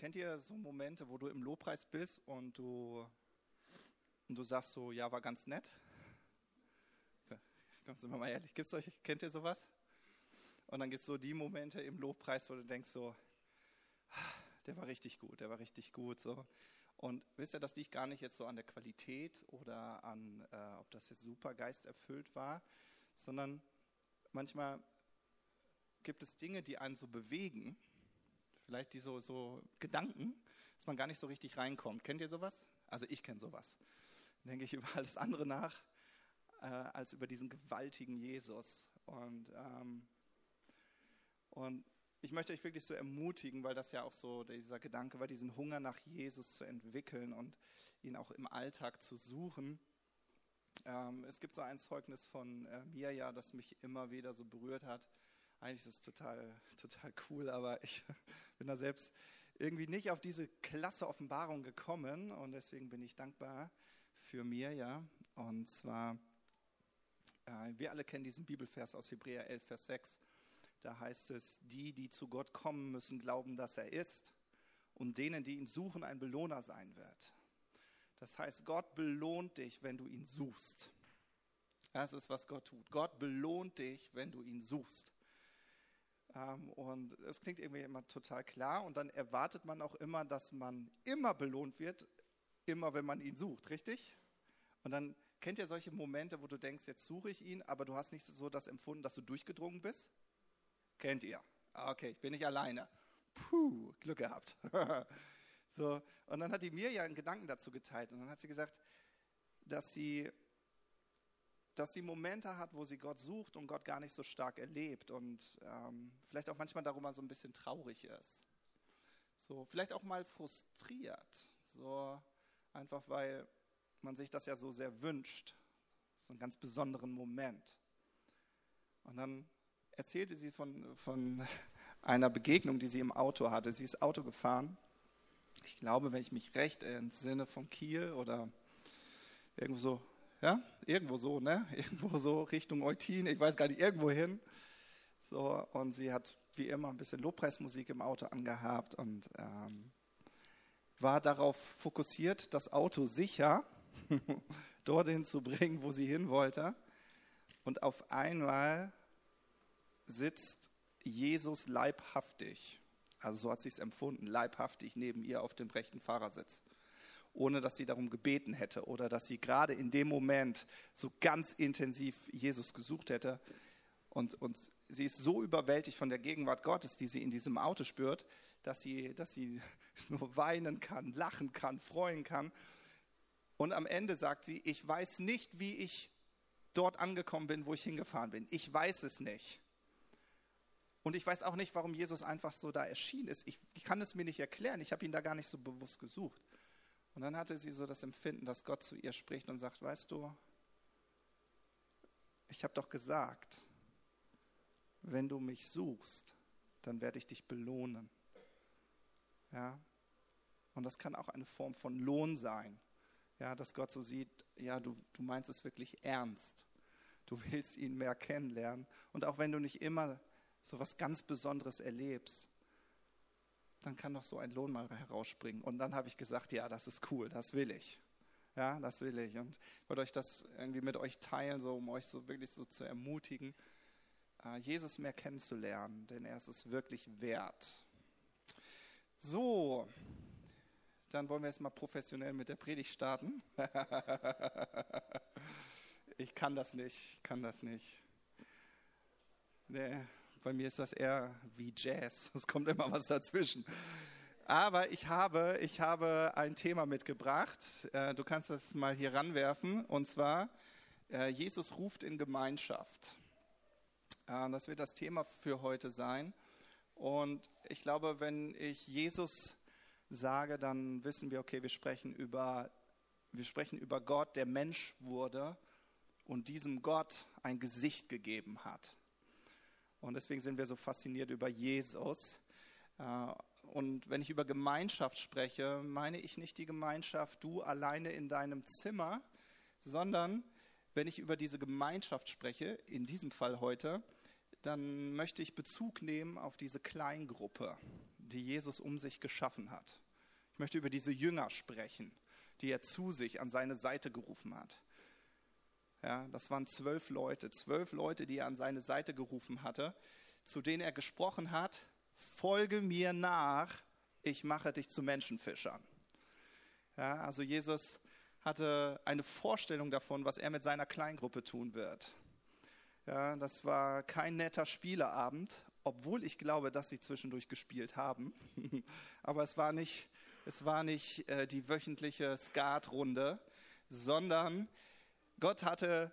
Kennt ihr so Momente, wo du im Lobpreis bist und du, und du sagst so, ja, war ganz nett? Ganz immer mal ehrlich, gibt's euch, kennt ihr sowas? Und dann gibt es so die Momente im Lobpreis, wo du denkst so, der war richtig gut, der war richtig gut. So. Und wisst ihr, das liegt gar nicht jetzt so an der Qualität oder an, äh, ob das jetzt super geisterfüllt war, sondern manchmal gibt es Dinge, die einen so bewegen, vielleicht die so, so Gedanken, dass man gar nicht so richtig reinkommt. Kennt ihr sowas? Also ich kenne sowas. Denke ich über alles andere nach, äh, als über diesen gewaltigen Jesus. Und, ähm, und ich möchte euch wirklich so ermutigen, weil das ja auch so dieser Gedanke war, diesen Hunger nach Jesus zu entwickeln und ihn auch im Alltag zu suchen. Ähm, es gibt so ein Zeugnis von äh, Mirja, das mich immer wieder so berührt hat. Eigentlich ist es total, total cool, aber ich bin da selbst irgendwie nicht auf diese klasse Offenbarung gekommen und deswegen bin ich dankbar für Mirja. Und zwar, äh, wir alle kennen diesen Bibelvers aus Hebräer 11, Vers 6. Da heißt es, die, die zu Gott kommen, müssen glauben, dass er ist und denen, die ihn suchen, ein Belohner sein wird. Das heißt, Gott belohnt dich, wenn du ihn suchst. Das ist, was Gott tut. Gott belohnt dich, wenn du ihn suchst. Ähm, und es klingt irgendwie immer total klar. Und dann erwartet man auch immer, dass man immer belohnt wird, immer wenn man ihn sucht, richtig? Und dann kennt ihr solche Momente, wo du denkst, jetzt suche ich ihn, aber du hast nicht so das empfunden, dass du durchgedrungen bist? Kennt ihr? Okay, ich bin nicht alleine. Puh, Glück gehabt. so, und dann hat die mir ja einen Gedanken dazu geteilt. Und dann hat sie gesagt, dass sie, dass sie Momente hat, wo sie Gott sucht und Gott gar nicht so stark erlebt und ähm, vielleicht auch manchmal darüber so ein bisschen traurig ist. So, vielleicht auch mal frustriert. So, einfach weil man sich das ja so sehr wünscht. So einen ganz besonderen Moment. Und dann erzählte sie von, von einer Begegnung, die sie im Auto hatte. Sie ist Auto gefahren. Ich glaube, wenn ich mich recht entsinne, von Kiel oder irgendwo so, ja, irgendwo so, ne? Irgendwo so Richtung Eutin, ich weiß gar nicht, irgendwo hin. So, und sie hat wie immer ein bisschen Lobpreismusik im Auto angehabt und ähm, war darauf fokussiert, das Auto sicher dorthin zu bringen, wo sie hin wollte. Und auf einmal sitzt Jesus leibhaftig, also so hat sie es empfunden, leibhaftig neben ihr auf dem rechten Fahrersitz, ohne dass sie darum gebeten hätte oder dass sie gerade in dem Moment so ganz intensiv Jesus gesucht hätte. Und, und sie ist so überwältigt von der Gegenwart Gottes, die sie in diesem Auto spürt, dass sie, dass sie nur weinen kann, lachen kann, freuen kann. Und am Ende sagt sie, ich weiß nicht, wie ich dort angekommen bin, wo ich hingefahren bin. Ich weiß es nicht. Und ich weiß auch nicht, warum Jesus einfach so da erschienen ist. Ich, ich kann es mir nicht erklären. Ich habe ihn da gar nicht so bewusst gesucht. Und dann hatte sie so das Empfinden, dass Gott zu ihr spricht und sagt, weißt du, ich habe doch gesagt, wenn du mich suchst, dann werde ich dich belohnen. Ja? Und das kann auch eine Form von Lohn sein. Ja, dass Gott so sieht, ja, du, du meinst es wirklich ernst. Du willst ihn mehr kennenlernen. Und auch wenn du nicht immer so was ganz Besonderes erlebst, dann kann doch so ein Lohn mal herausspringen. Und dann habe ich gesagt, ja, das ist cool, das will ich. Ja, das will ich. Und ich wollte euch das irgendwie mit euch teilen, so um euch so wirklich so zu ermutigen, äh, Jesus mehr kennenzulernen, denn er ist es wirklich wert. So, dann wollen wir jetzt mal professionell mit der Predigt starten. ich kann das nicht, ich kann das nicht. Nee, bei mir ist das eher wie Jazz. Es kommt immer was dazwischen. Aber ich habe, ich habe ein Thema mitgebracht. Äh, du kannst das mal hier ranwerfen. Und zwar, äh, Jesus ruft in Gemeinschaft. Äh, das wird das Thema für heute sein. Und ich glaube, wenn ich Jesus sage, dann wissen wir, okay, wir sprechen über, wir sprechen über Gott, der Mensch wurde und diesem Gott ein Gesicht gegeben hat. Und deswegen sind wir so fasziniert über Jesus. Äh, und wenn ich über Gemeinschaft spreche, meine ich nicht die Gemeinschaft du alleine in deinem Zimmer, sondern wenn ich über diese Gemeinschaft spreche, in diesem Fall heute, dann möchte ich Bezug nehmen auf diese Kleingruppe, die Jesus um sich geschaffen hat. Ich möchte über diese Jünger sprechen, die er zu sich an seine Seite gerufen hat. Ja, das waren zwölf Leute, zwölf Leute, die er an seine Seite gerufen hatte, zu denen er gesprochen hat, folge mir nach, ich mache dich zu Menschenfischern. Ja, also Jesus hatte eine Vorstellung davon, was er mit seiner Kleingruppe tun wird. Ja, das war kein netter Spieleabend, obwohl ich glaube, dass sie zwischendurch gespielt haben. Aber es war nicht, es war nicht äh, die wöchentliche Skatrunde, sondern Gott hatte,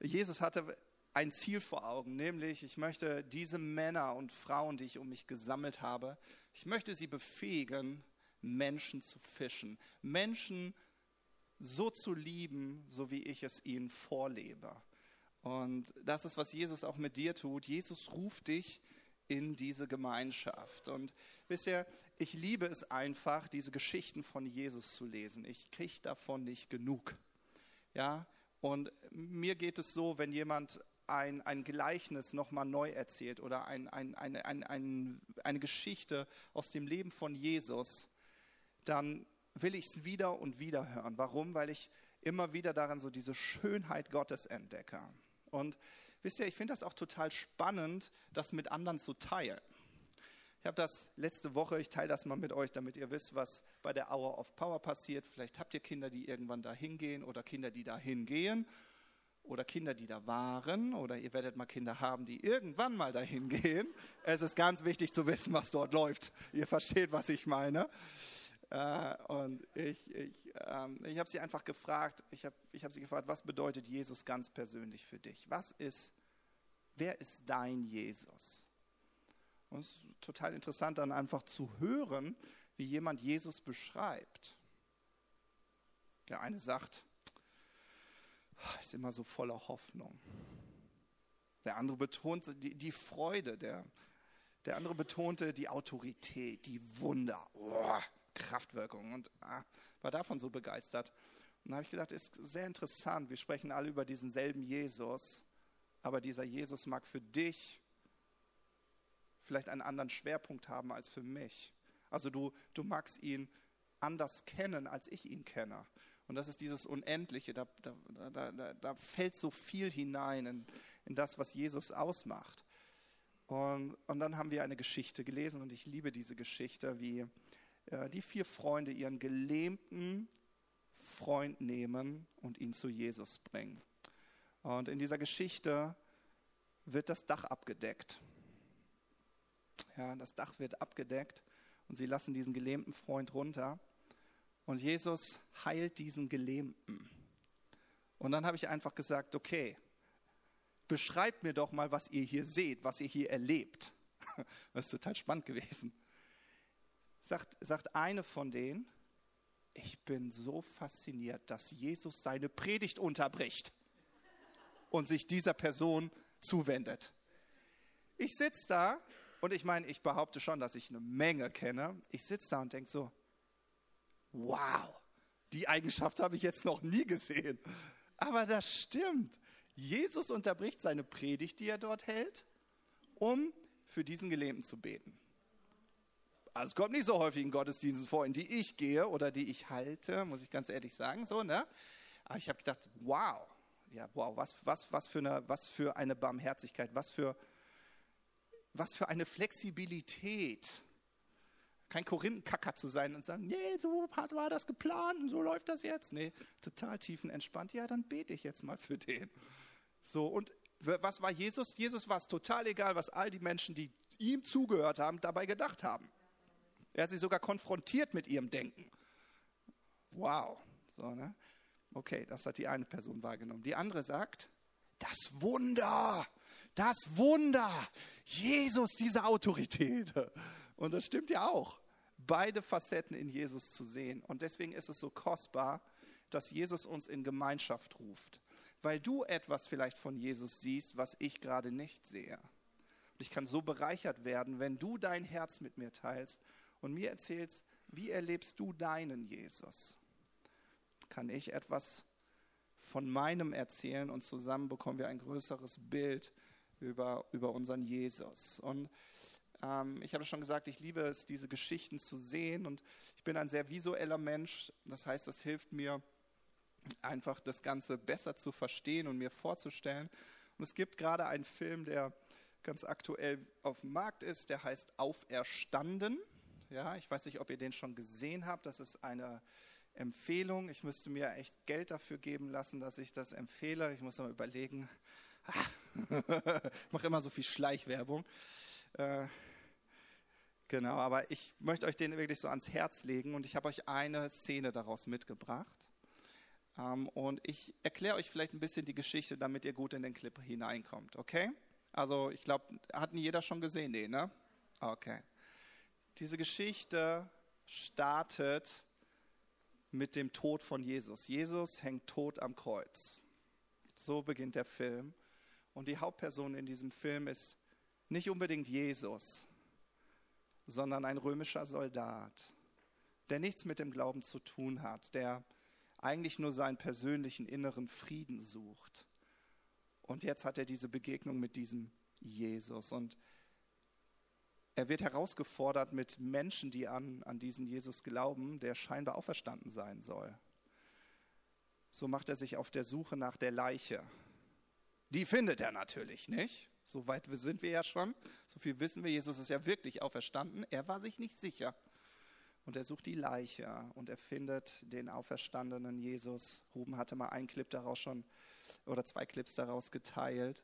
Jesus hatte ein Ziel vor Augen, nämlich ich möchte diese Männer und Frauen, die ich um mich gesammelt habe, ich möchte sie befähigen, Menschen zu fischen, Menschen so zu lieben, so wie ich es ihnen vorlebe. Und das ist, was Jesus auch mit dir tut. Jesus ruft dich in diese Gemeinschaft. Und wisst ihr, ich liebe es einfach, diese Geschichten von Jesus zu lesen. Ich kriege davon nicht genug. Ja, und mir geht es so, wenn jemand ein, ein Gleichnis nochmal neu erzählt oder ein, ein, eine, ein, eine Geschichte aus dem Leben von Jesus, dann will ich es wieder und wieder hören. Warum? Weil ich immer wieder daran so diese Schönheit Gottes entdecke. Und wisst ihr, ich finde das auch total spannend, das mit anderen zu teilen. Ich habe das letzte Woche, ich teile das mal mit euch, damit ihr wisst, was bei der Hour of Power passiert. Vielleicht habt ihr Kinder, die irgendwann da hingehen oder Kinder, die da hingehen oder Kinder, die da waren oder ihr werdet mal Kinder haben, die irgendwann mal dahin gehen. Es ist ganz wichtig zu wissen, was dort läuft. Ihr versteht, was ich meine. Äh, und ich, ich, ähm, ich habe sie einfach gefragt, ich habe ich hab sie gefragt, was bedeutet Jesus ganz persönlich für dich? Was ist, wer ist dein Jesus? Und es ist total interessant dann einfach zu hören, wie jemand Jesus beschreibt. Der eine sagt, ist immer so voller Hoffnung. Der andere betont die, die Freude, der, der andere betonte die Autorität, die Wunder, oh, Kraftwirkung und ah, war davon so begeistert. Und da habe ich gedacht, ist sehr interessant. Wir sprechen alle über diesen selben Jesus, aber dieser Jesus mag für dich vielleicht einen anderen Schwerpunkt haben als für mich. Also du, du magst ihn anders kennen, als ich ihn kenne. Und das ist dieses Unendliche, da, da, da, da fällt so viel hinein in, in das, was Jesus ausmacht. Und, und dann haben wir eine Geschichte gelesen und ich liebe diese Geschichte, wie äh, die vier Freunde ihren gelähmten Freund nehmen und ihn zu Jesus bringen. Und in dieser Geschichte wird das Dach abgedeckt. Ja, das Dach wird abgedeckt und sie lassen diesen gelähmten Freund runter. Und Jesus heilt diesen Gelähmten. Und dann habe ich einfach gesagt, okay, beschreibt mir doch mal, was ihr hier seht, was ihr hier erlebt. Das ist total spannend gewesen. Sagt, sagt eine von denen, ich bin so fasziniert, dass Jesus seine Predigt unterbricht und sich dieser Person zuwendet. Ich sitze da und ich meine, ich behaupte schon, dass ich eine Menge kenne. Ich sitze da und denke so, wow, die Eigenschaft habe ich jetzt noch nie gesehen. Aber das stimmt. Jesus unterbricht seine Predigt, die er dort hält, um für diesen Gelähmten zu beten. Also es kommt nicht so häufig in Gottesdiensten vor, in die ich gehe oder die ich halte, muss ich ganz ehrlich sagen, so, ne? Aber ich habe gedacht, wow, ja, wow, was, was, was, für eine, was für eine Barmherzigkeit, was für, was für eine Flexibilität. Kein Korinthenkacker zu sein und sagen, nee, so war das geplant und so läuft das jetzt. Nee, total tiefenentspannt. Ja, dann bete ich jetzt mal für den. So, und was war Jesus? Jesus war es total egal, was all die Menschen, die ihm zugehört haben, dabei gedacht haben. Er hat sie sogar konfrontiert mit ihrem Denken. Wow. So, ne? Okay, das hat die eine Person wahrgenommen. Die andere sagt, das Wunder, das Wunder, Jesus, diese Autorität. Und das stimmt ja auch, beide Facetten in Jesus zu sehen. Und deswegen ist es so kostbar, dass Jesus uns in Gemeinschaft ruft, weil du etwas vielleicht von Jesus siehst, was ich gerade nicht sehe. Und ich kann so bereichert werden, wenn du dein Herz mit mir teilst und mir erzählst, wie erlebst du deinen Jesus? Kann ich etwas von meinem erzählen und zusammen bekommen wir ein größeres Bild über, über unseren Jesus. Und Ähm, ich habe schon gesagt, ich liebe es, diese Geschichten zu sehen und ich bin ein sehr visueller Mensch. Das heißt, das hilft mir einfach das Ganze besser zu verstehen und mir vorzustellen. Und es gibt gerade einen Film, der ganz aktuell auf dem Markt ist, der heißt Auferstanden. Ja, ich weiß nicht, ob ihr den schon gesehen habt. Das ist eine Empfehlung. Ich müsste mir echt Geld dafür geben lassen, dass ich das empfehle. Ich muss mal überlegen. Ich mache immer so viel Schleichwerbung. Äh, genau, aber ich möchte euch den wirklich so ans Herz legen und ich habe euch eine Szene daraus mitgebracht. Ähm, und ich erkläre euch vielleicht ein bisschen die Geschichte, damit ihr gut in den Clip hineinkommt, okay? Also ich glaube, hat nie jeder schon gesehen, den, ne? Okay. Diese Geschichte startet mit dem Tod von Jesus. Jesus hängt tot am Kreuz. So beginnt der Film. Und die Hauptperson in diesem Film ist nicht unbedingt Jesus, sondern ein römischer Soldat, der nichts mit dem Glauben zu tun hat, der eigentlich nur seinen persönlichen inneren Frieden sucht. Und jetzt hat er diese Begegnung mit diesem Jesus. Und er wird herausgefordert mit Menschen, die an, an diesen Jesus glauben, der scheinbar auferstanden sein soll. So macht er sich auf der Suche nach der Leiche. Die findet er natürlich nicht. So weit sind wir ja schon. So viel wissen wir. Jesus ist ja wirklich auferstanden. Er war sich nicht sicher. Und er sucht die Leiche und er findet den auferstandenen Jesus. Ruben hatte mal einen Clip daraus schon oder zwei Clips daraus geteilt.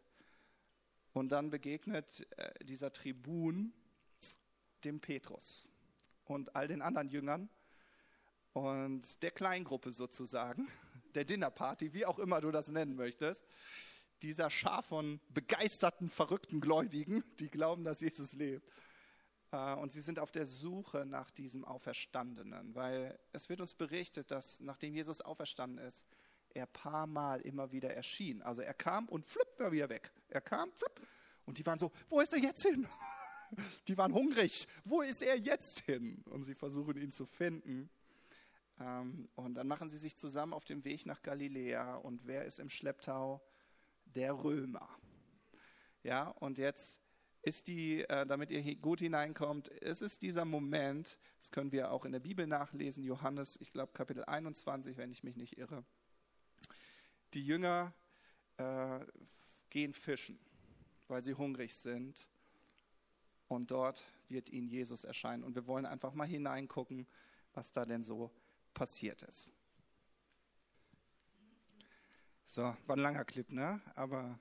Und dann begegnet äh, dieser Tribun dem Petrus und all den anderen Jüngern und der Kleingruppe sozusagen, der Dinnerparty, wie auch immer du das nennen möchtest, dieser Schar von begeisterten, verrückten Gläubigen, die glauben, dass Jesus lebt. Äh, und sie sind auf der Suche nach diesem Auferstandenen, weil es wird uns berichtet, dass nachdem Jesus auferstanden ist, er paar Mal immer wieder erschien. Also er kam und flipp, war wieder weg. Er kam, flipp. Und die waren so, wo ist er jetzt hin? Die waren hungrig. Wo ist er jetzt hin? Und sie versuchen ihn zu finden. Ähm, und dann machen sie sich zusammen auf dem Weg nach Galiläa. Und wer ist im Schlepptau? Der Römer. Ja, und jetzt ist die, äh, damit ihr gut hineinkommt, es ist dieser Moment, das können wir auch in der Bibel nachlesen, Johannes, ich glaube Kapitel 21, wenn ich mich nicht irre. Die Jünger äh, gehen fischen, weil sie hungrig sind und dort wird ihnen Jesus erscheinen. Und wir wollen einfach mal hineingucken, was da denn so passiert ist. So, war ein langer Clip, ne? Aber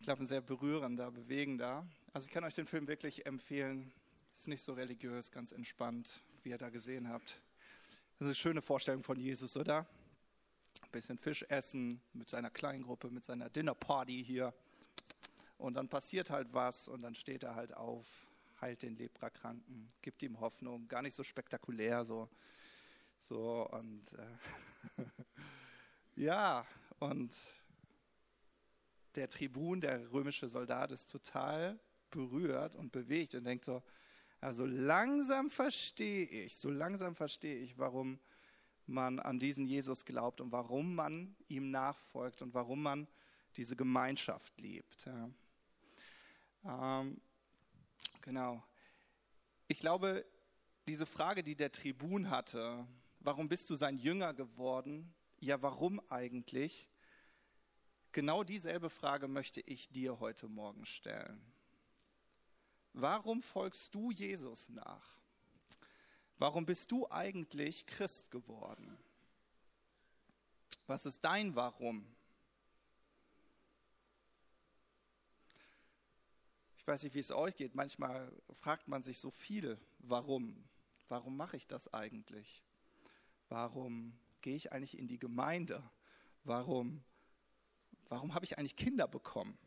ich glaube, ein sehr berührender, bewegender. Also ich kann euch den Film wirklich empfehlen. Ist nicht so religiös, ganz entspannt, wie ihr da gesehen habt. Das ist eine schöne Vorstellung von Jesus, oder? Ein bisschen Fisch essen mit seiner Kleingruppe, mit seiner Dinnerparty hier. Und dann passiert halt was und dann steht er halt auf, heilt den Leprakranken, gibt ihm Hoffnung. Gar nicht so spektakulär, so. So und äh, ja, und der Tribun, der römische Soldat, ist total berührt und bewegt und denkt so, also langsam verstehe ich, so langsam verstehe ich, warum man an diesen Jesus glaubt und warum man ihm nachfolgt und warum man diese Gemeinschaft liebt. Ja. Ähm, genau. Ich glaube, diese Frage, die der Tribun hatte, warum bist du sein Jünger geworden? Ja, warum eigentlich? Genau dieselbe Frage möchte ich dir heute Morgen stellen. Warum folgst du Jesus nach? Warum bist du eigentlich Christ geworden? Was ist dein Warum? Ich weiß nicht, wie es euch geht. Manchmal fragt man sich so viel, warum? Warum mache ich das eigentlich? Warum gehe ich eigentlich in die Gemeinde? Warum warum habe ich eigentlich Kinder bekommen?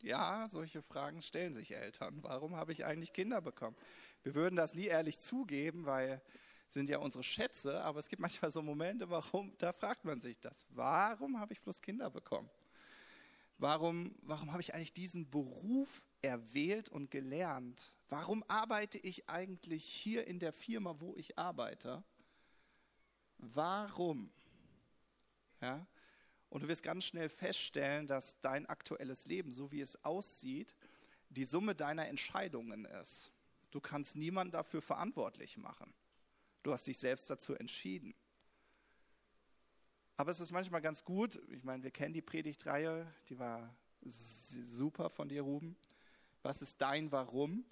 Ja, solche Fragen stellen sich Eltern. Warum habe ich eigentlich Kinder bekommen? Wir würden das nie ehrlich zugeben, weil sind ja unsere Schätze, aber es gibt manchmal so Momente, warum, da fragt man sich das. Warum habe ich bloß Kinder bekommen? Warum, warum habe ich eigentlich diesen Beruf erwählt und gelernt? Warum arbeite ich eigentlich hier in der Firma, wo ich arbeite? Warum? Ja? Und du wirst ganz schnell feststellen, dass dein aktuelles Leben, so wie es aussieht, die Summe deiner Entscheidungen ist. Du kannst niemanden dafür verantwortlich machen. Du hast dich selbst dazu entschieden. Aber es ist manchmal ganz gut, ich meine, wir kennen die Predigtreihe, die war super von dir, Ruben. Was ist dein Warum?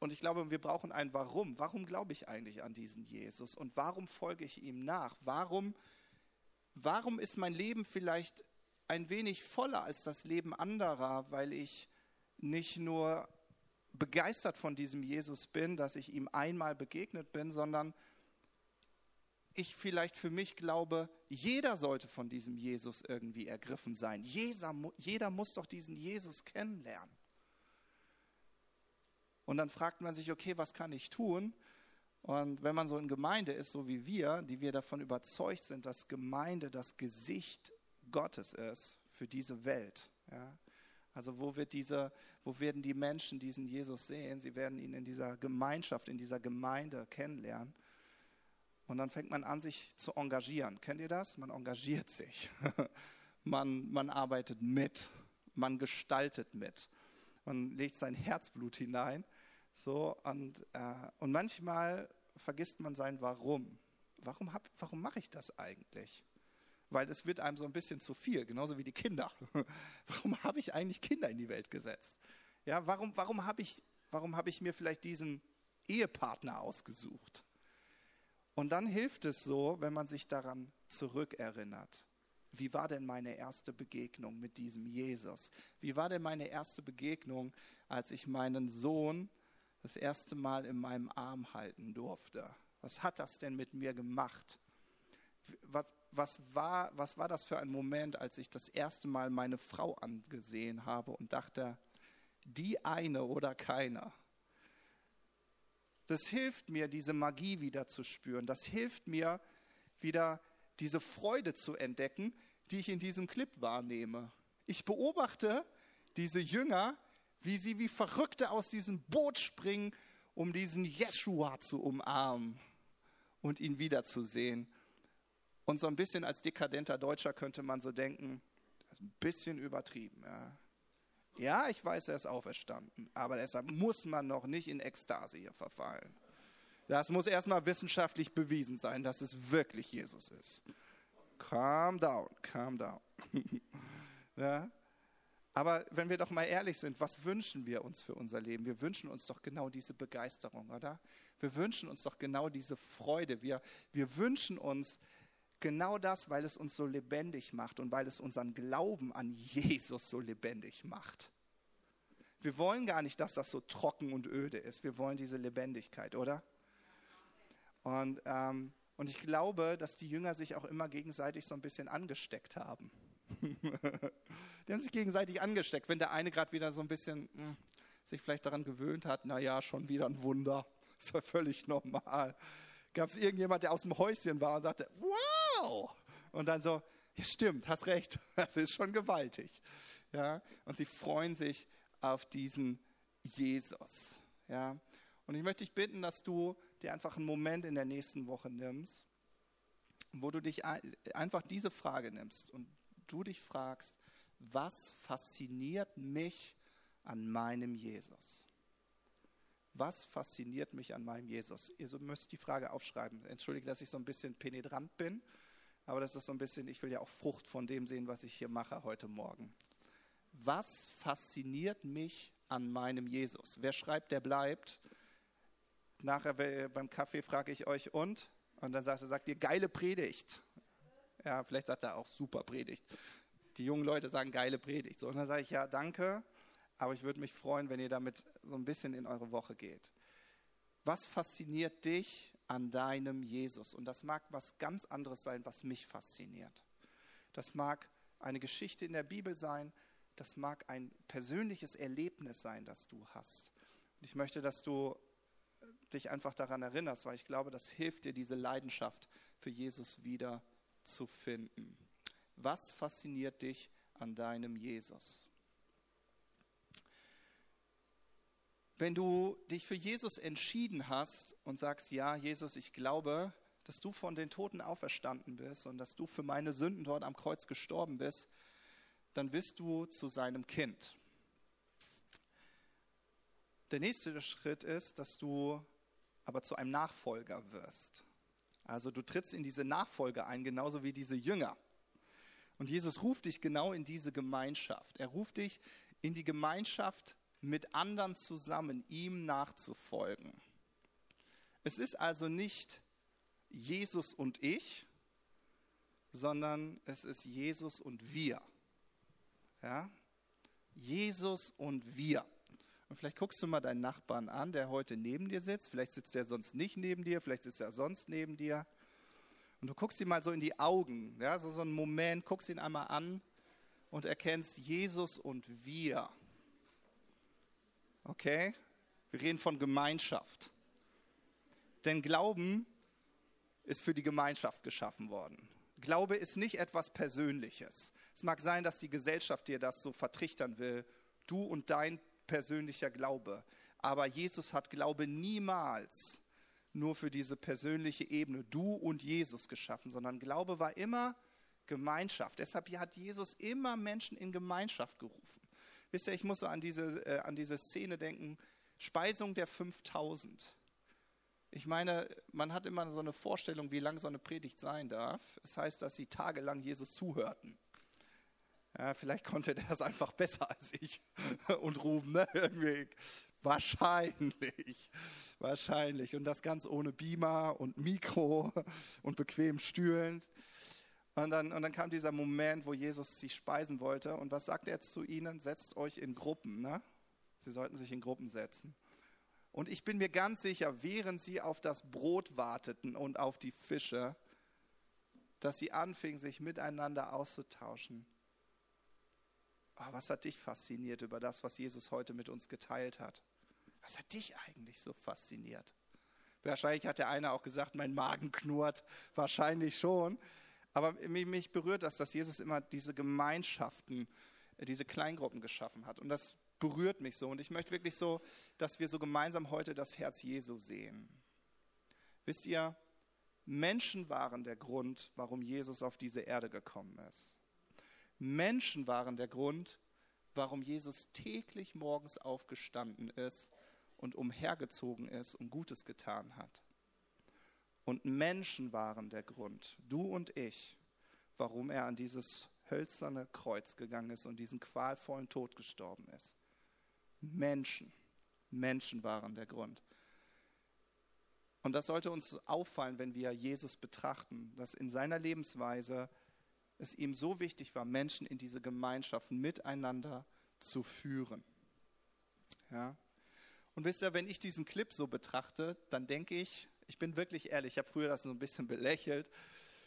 Und ich glaube, wir brauchen ein Warum. Warum glaube ich eigentlich an diesen Jesus? Und warum folge ich ihm nach? Warum, warum ist mein Leben vielleicht ein wenig voller als das Leben anderer, weil ich nicht nur begeistert von diesem Jesus bin, dass ich ihm einmal begegnet bin, sondern ich vielleicht für mich glaube, jeder sollte von diesem Jesus irgendwie ergriffen sein. Jeder, jeder muss doch diesen Jesus kennenlernen. Und dann fragt man sich, okay, was kann ich tun? Und wenn man so in Gemeinde ist, so wie wir, die wir davon überzeugt sind, dass Gemeinde das Gesicht Gottes ist für diese Welt, ja, also wo, wird diese, wo werden die Menschen diesen Jesus sehen? Sie werden ihn in dieser Gemeinschaft, in dieser Gemeinde kennenlernen. Und dann fängt man an, sich zu engagieren. Kennt ihr das? Man engagiert sich. man, man arbeitet mit. Man gestaltet mit. Man legt sein Herzblut hinein. So, und, äh, und manchmal vergisst man sein Warum. Warum, warum mache ich das eigentlich? weil es wird einem so ein bisschen zu viel, genauso wie die Kinder. Warum habe ich eigentlich Kinder in die Welt gesetzt? Ja, warum, warum habe ich, warum habe ich mir vielleicht diesen Ehepartner ausgesucht? Und dann hilft es so, wenn man sich daran zurückerinnert. Wie war denn meine erste Begegnung mit diesem Jesus? Wie war denn meine erste Begegnung, als ich meinen Sohn das erste Mal in meinem Arm halten durfte? Was hat das denn mit mir gemacht? Was, was war, was war das für ein Moment, als ich das erste Mal meine Frau angesehen habe und dachte, die eine oder keiner. Das hilft mir, diese Magie wieder zu spüren. Das hilft mir, wieder diese Freude zu entdecken, die ich in diesem Clip wahrnehme. Ich beobachte diese Jünger, wie sie wie Verrückte aus diesem Boot springen, um diesen Jeshua zu umarmen und ihn wiederzusehen. Und so ein bisschen als dekadenter Deutscher könnte man so denken, das ist ein bisschen übertrieben. Ja. ja, ich weiß, er ist auferstanden, aber deshalb muss man noch nicht in Ekstase hier verfallen. Das muss erstmal wissenschaftlich bewiesen sein, dass es wirklich Jesus ist. Calm down, calm down. ja? Aber wenn wir doch mal ehrlich sind, was wünschen wir uns für unser Leben? Wir wünschen uns doch genau diese Begeisterung, oder? Wir wünschen uns doch genau diese Freude. Wir, wir wünschen uns, Genau das, weil es uns so lebendig macht und weil es unseren Glauben an Jesus so lebendig macht. Wir wollen gar nicht, dass das so trocken und öde ist. Wir wollen diese Lebendigkeit, oder? Und, ähm, und ich glaube, dass die Jünger sich auch immer gegenseitig so ein bisschen angesteckt haben. die haben sich gegenseitig angesteckt. Wenn der eine gerade wieder so ein bisschen hm, sich vielleicht daran gewöhnt hat, naja, schon wieder ein Wunder, ist ja völlig normal. Gab es irgendjemand, der aus dem Häuschen war und sagte, wow, wow. Und dann so, ja stimmt, hast recht, das ist schon gewaltig. Ja, und sie freuen sich auf diesen Jesus. Ja, und ich möchte dich bitten, dass du dir einfach einen Moment in der nächsten Woche nimmst, wo du dich einfach diese Frage nimmst und du dich fragst, was fasziniert mich an meinem Jesus? Was fasziniert mich an meinem Jesus? Ihr müsst die Frage aufschreiben. Entschuldige, dass ich so ein bisschen penetrant bin, aber das ist so ein bisschen, ich will ja auch Frucht von dem sehen, was ich hier mache heute Morgen. Was fasziniert mich an meinem Jesus? Wer schreibt, der bleibt. Nachher beim Kaffee frage ich euch und? Und dann sagt sagt ihr, geile Predigt. Ja, vielleicht sagt er auch super Predigt. Die jungen Leute sagen geile Predigt. So, und dann sage ich, ja, danke. Aber ich würde mich freuen, wenn ihr damit so ein bisschen in eure Woche geht. Was fasziniert dich an deinem Jesus? Und das mag was ganz anderes sein, was mich fasziniert. Das mag eine Geschichte in der Bibel sein. Das mag ein persönliches Erlebnis sein, das du hast. Und ich möchte, dass du dich einfach daran erinnerst, weil ich glaube, das hilft dir, diese Leidenschaft für Jesus wieder zu finden. Was fasziniert dich an deinem Jesus? wenn du dich für Jesus entschieden hast und sagst, ja, Jesus, ich glaube, dass du von den Toten auferstanden bist und dass du für meine Sünden dort am Kreuz gestorben bist, dann bist du zu seinem Kind. Der nächste Schritt ist, dass du aber zu einem Nachfolger wirst. Also du trittst in diese Nachfolge ein, genauso wie diese Jünger. Und Jesus ruft dich genau in diese Gemeinschaft. Er ruft dich in die Gemeinschaft mit anderen zusammen, ihm nachzufolgen. Es ist also nicht Jesus und ich, sondern es ist Jesus und wir. Ja? Jesus und wir. Und vielleicht guckst du mal deinen Nachbarn an, der heute neben dir sitzt. Vielleicht sitzt er sonst nicht neben dir, vielleicht sitzt er sonst neben dir. Und du guckst ihm mal so in die Augen, ja, so, so einen Moment, guckst ihn einmal an und erkennst Jesus und wir. Okay? Wir reden von Gemeinschaft. Denn Glauben ist für die Gemeinschaft geschaffen worden. Glaube ist nicht etwas Persönliches. Es mag sein, dass die Gesellschaft dir das so vertrichtern will, du und dein persönlicher Glaube. Aber Jesus hat Glaube niemals nur für diese persönliche Ebene, du und Jesus geschaffen, sondern Glaube war immer Gemeinschaft. Deshalb hat Jesus immer Menschen in Gemeinschaft gerufen. Wisst ihr, ich muss so an diese, äh, an diese Szene denken, Speisung der 5000. Ich meine, man hat immer so eine Vorstellung, wie lang so eine Predigt sein darf. Es das heißt, dass sie tagelang Jesus zuhörten. Ja, vielleicht konnte der das einfach besser als ich und Ruben, ne? Irgendwie. Wahrscheinlich, wahrscheinlich. Und das ganz ohne Beamer und Mikro und bequem Stühlen. Und dann, und dann kam dieser Moment, wo Jesus sie speisen wollte. Und was sagt er jetzt zu ihnen? Setzt euch in Gruppen. Ne? Sie sollten sich in Gruppen setzen. Und ich bin mir ganz sicher, während sie auf das Brot warteten und auf die Fische, dass sie anfingen, sich miteinander auszutauschen. Oh, was hat dich fasziniert über das, was Jesus heute mit uns geteilt hat? Was hat dich eigentlich so fasziniert? Wahrscheinlich hat der eine auch gesagt, mein Magen knurrt. Wahrscheinlich schon. Aber mich, berührt das, dass Jesus immer diese Gemeinschaften, diese Kleingruppen geschaffen hat. Und das berührt mich so. Und ich möchte wirklich so, dass wir so gemeinsam heute das Herz Jesu sehen. Wisst ihr, Menschen waren der Grund, warum Jesus auf diese Erde gekommen ist. Menschen waren der Grund, warum Jesus täglich morgens aufgestanden ist und umhergezogen ist und Gutes getan hat. Und Menschen waren der Grund, du und ich, warum er an dieses hölzerne Kreuz gegangen ist und diesen qualvollen Tod gestorben ist. Menschen. Menschen waren der Grund. Und das sollte uns auffallen, wenn wir Jesus betrachten, dass in seiner Lebensweise es ihm so wichtig war, Menschen in diese Gemeinschaften miteinander zu führen. Ja? Und wisst ihr, wenn ich diesen Clip so betrachte, dann denke ich, ich bin wirklich ehrlich, ich habe früher das so ein bisschen belächelt,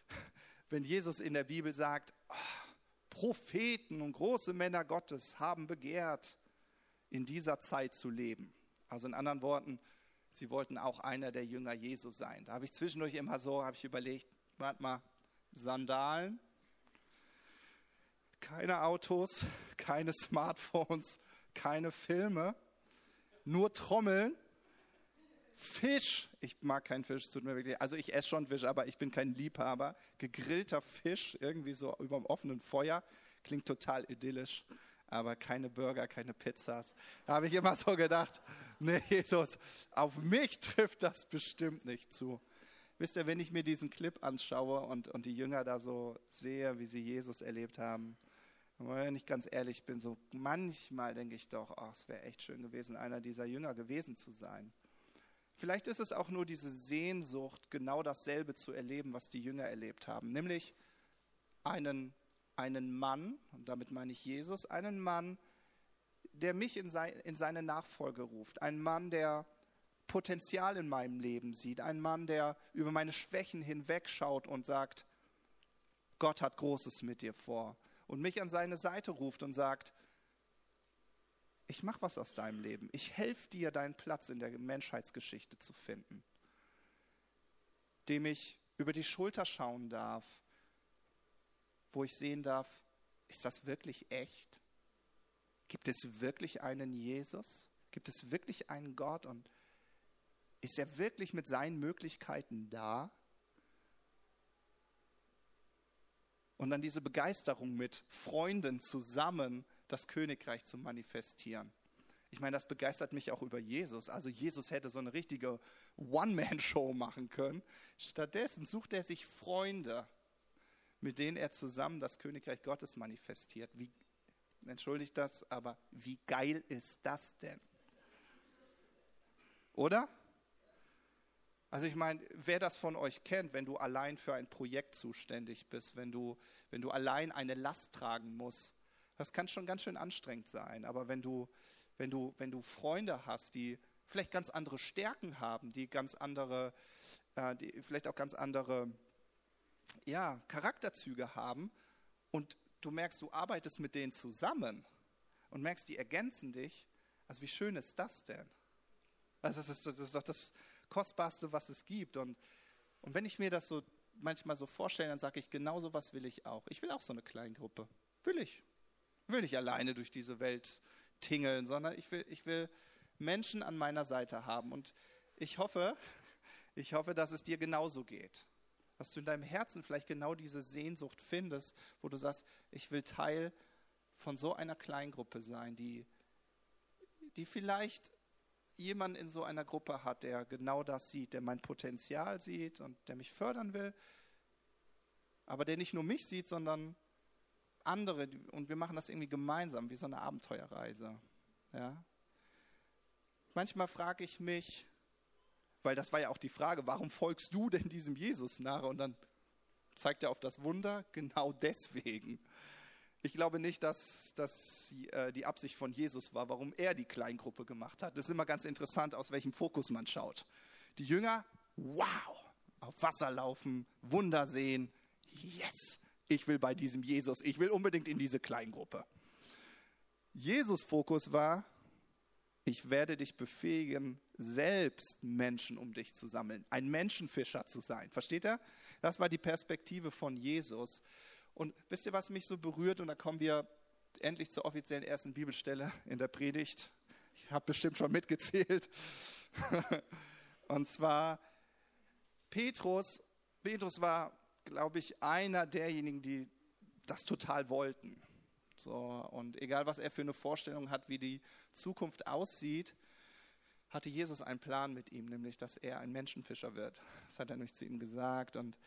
wenn Jesus in der Bibel sagt, oh, Propheten und große Männer Gottes haben begehrt, in dieser Zeit zu leben. Also in anderen Worten, sie wollten auch einer der Jünger Jesu sein. Da habe ich zwischendurch immer so, habe ich überlegt, warte mal, Sandalen, keine Autos, keine Smartphones, keine Filme, nur Trommeln, Fisch. Ich mag keinen Fisch, tut mir wirklich. Also ich esse schon Fisch, aber ich bin kein Liebhaber. Gegrillter Fisch, irgendwie so über dem offenen Feuer, klingt total idyllisch aber keine Burger, keine Pizzas. Da habe ich immer so gedacht, nee, Jesus, auf mich trifft das bestimmt nicht zu. Wisst ihr, wenn ich mir diesen Clip anschaue und, und die Jünger da so sehe, wie sie Jesus erlebt haben, wenn ich ganz ehrlich bin, so manchmal denke ich doch, oh, es wäre echt schön gewesen, einer dieser Jünger gewesen zu sein. Vielleicht ist es auch nur diese Sehnsucht, genau dasselbe zu erleben, was die Jünger erlebt haben, nämlich einen einen Mann, und damit meine ich Jesus, einen Mann, der mich in, sein, in seine Nachfolge ruft, ein Mann, der Potenzial in meinem Leben sieht, ein Mann, der über meine Schwächen hinwegschaut und sagt, Gott hat Großes mit dir vor und mich an seine Seite ruft und sagt, ich mache was aus deinem Leben, ich helfe dir, deinen Platz in der Menschheitsgeschichte zu finden, dem ich über die Schulter schauen darf wo ich sehen darf, ist das wirklich echt? Gibt es wirklich einen Jesus? Gibt es wirklich einen Gott? Und ist er wirklich mit seinen Möglichkeiten da? Und dann diese Begeisterung mit Freunden zusammen das Königreich zu manifestieren. Ich meine, das begeistert mich auch über Jesus. Also Jesus hätte so eine richtige One-Man-Show machen können. Stattdessen sucht er sich Freunde, mit denen er zusammen das Königreich Gottes manifestiert. Wie, entschuldigt das, aber wie geil ist das denn? Oder? Also ich meine, wer das von euch kennt, wenn du allein für ein Projekt zuständig bist, wenn du, wenn du allein eine Last tragen musst, das kann schon ganz schön anstrengend sein. Aber wenn du, wenn du, wenn du Freunde hast, die vielleicht ganz andere Stärken haben, die ganz andere, äh, die vielleicht auch ganz andere ja, Charakterzüge haben und du merkst, du arbeitest mit denen zusammen und merkst, die ergänzen dich, also wie schön ist das denn? Also das ist, das ist doch das Kostbarste, was es gibt. Und, und wenn ich mir das so manchmal so vorstelle, dann sage ich, genau so was will ich auch. Ich will auch so eine Kleingruppe. Will ich. Will nicht alleine durch diese Welt tingeln, sondern ich will, ich will Menschen an meiner Seite haben. Und ich hoffe, ich hoffe, dass es dir genauso geht. Dass du in deinem Herzen vielleicht genau diese Sehnsucht findest, wo du sagst, ich will Teil von so einer Kleingruppe sein, die, die vielleicht jemand in so einer Gruppe hat, der genau das sieht, der mein Potenzial sieht und der mich fördern will, aber der nicht nur mich sieht, sondern andere und wir machen das irgendwie gemeinsam, wie so eine Abenteuerreise. Ja? Manchmal frage ich mich, weil das war ja auch die Frage, warum folgst du denn diesem Jesus nach? Und dann zeigt er auf das Wunder, genau deswegen. Ich glaube nicht, dass das äh, die Absicht von Jesus war, warum er die Kleingruppe gemacht hat. Das ist immer ganz interessant, aus welchem Fokus man schaut. Die Jünger, wow, auf Wasser laufen, Wunder sehen, yes, ich will bei diesem Jesus, ich will unbedingt in diese Kleingruppe. Jesus Fokus war, ich werde dich befähigen, selbst Menschen um dich zu sammeln, ein Menschenfischer zu sein. Versteht er? Das war die Perspektive von Jesus. Und wisst ihr, was mich so berührt? Und da kommen wir endlich zur offiziellen ersten Bibelstelle in der Predigt. Ich habe bestimmt schon mitgezählt. Und zwar Petrus. Petrus war, glaube ich, einer derjenigen, die das total wollten. So, und egal, was er für eine Vorstellung hat, wie die Zukunft aussieht, hatte Jesus einen Plan mit ihm, nämlich, dass er ein Menschenfischer wird. Das hat er nämlich zu ihm gesagt. Und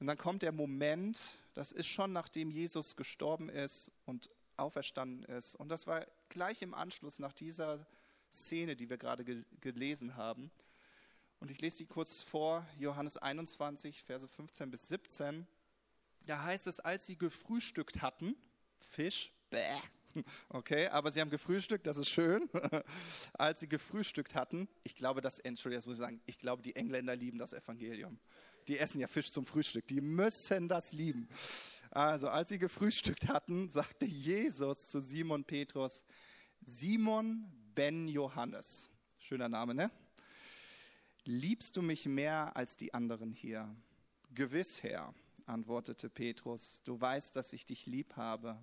und dann kommt der Moment, das ist schon nachdem Jesus gestorben ist und auferstanden ist. Und das war gleich im Anschluss nach dieser Szene, die wir gerade ge gelesen haben. Und ich lese sie kurz vor, Johannes 21, Verse 15 bis 17. Da heißt es, als sie gefrühstückt hatten, Fisch, bäh, okay, aber sie haben gefrühstückt, das ist schön. als sie gefrühstückt hatten, ich glaube, das, Entschuldigung, das muss ich sagen, ich glaube, die Engländer lieben das Evangelium die essen ja Fisch zum Frühstück, die müssen das lieben. Also als sie gefrühstückt hatten, sagte Jesus zu Simon Petrus, Simon ben Johannes, schöner Name, ne? Liebst du mich mehr als die anderen hier? Gewiss, Herr, antwortete Petrus, du weißt, dass ich dich lieb habe.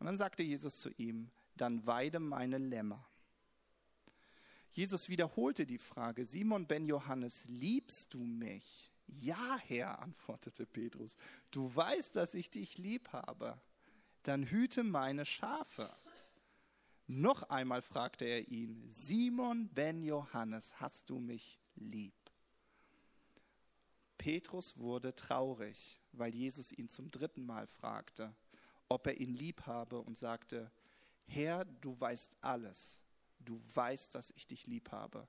Und dann sagte Jesus zu ihm, dann weide meine Lämmer. Jesus wiederholte die Frage, Simon ben Johannes, liebst du mich? Ja, Herr, antwortete Petrus, du weißt, dass ich dich lieb habe. Dann hüte meine Schafe. Noch einmal fragte er ihn, Simon ben Johannes, hast du mich lieb? Petrus wurde traurig, weil Jesus ihn zum dritten Mal fragte, ob er ihn lieb habe und sagte, Herr, du weißt alles, du weißt, dass ich dich lieb habe.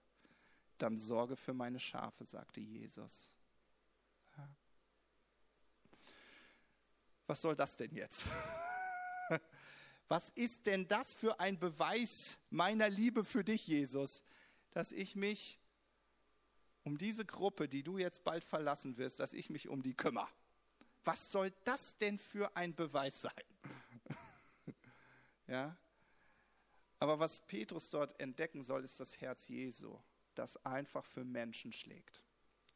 Dann sorge für meine Schafe, sagte Jesus. Was soll das denn jetzt? Was ist denn das für ein Beweis meiner Liebe für dich, Jesus, dass ich mich um diese Gruppe, die du jetzt bald verlassen wirst, dass ich mich um die kümmere? Was soll das denn für ein Beweis sein? ja? Aber was Petrus dort entdecken soll, ist das Herz Jesu, das einfach für Menschen schlägt.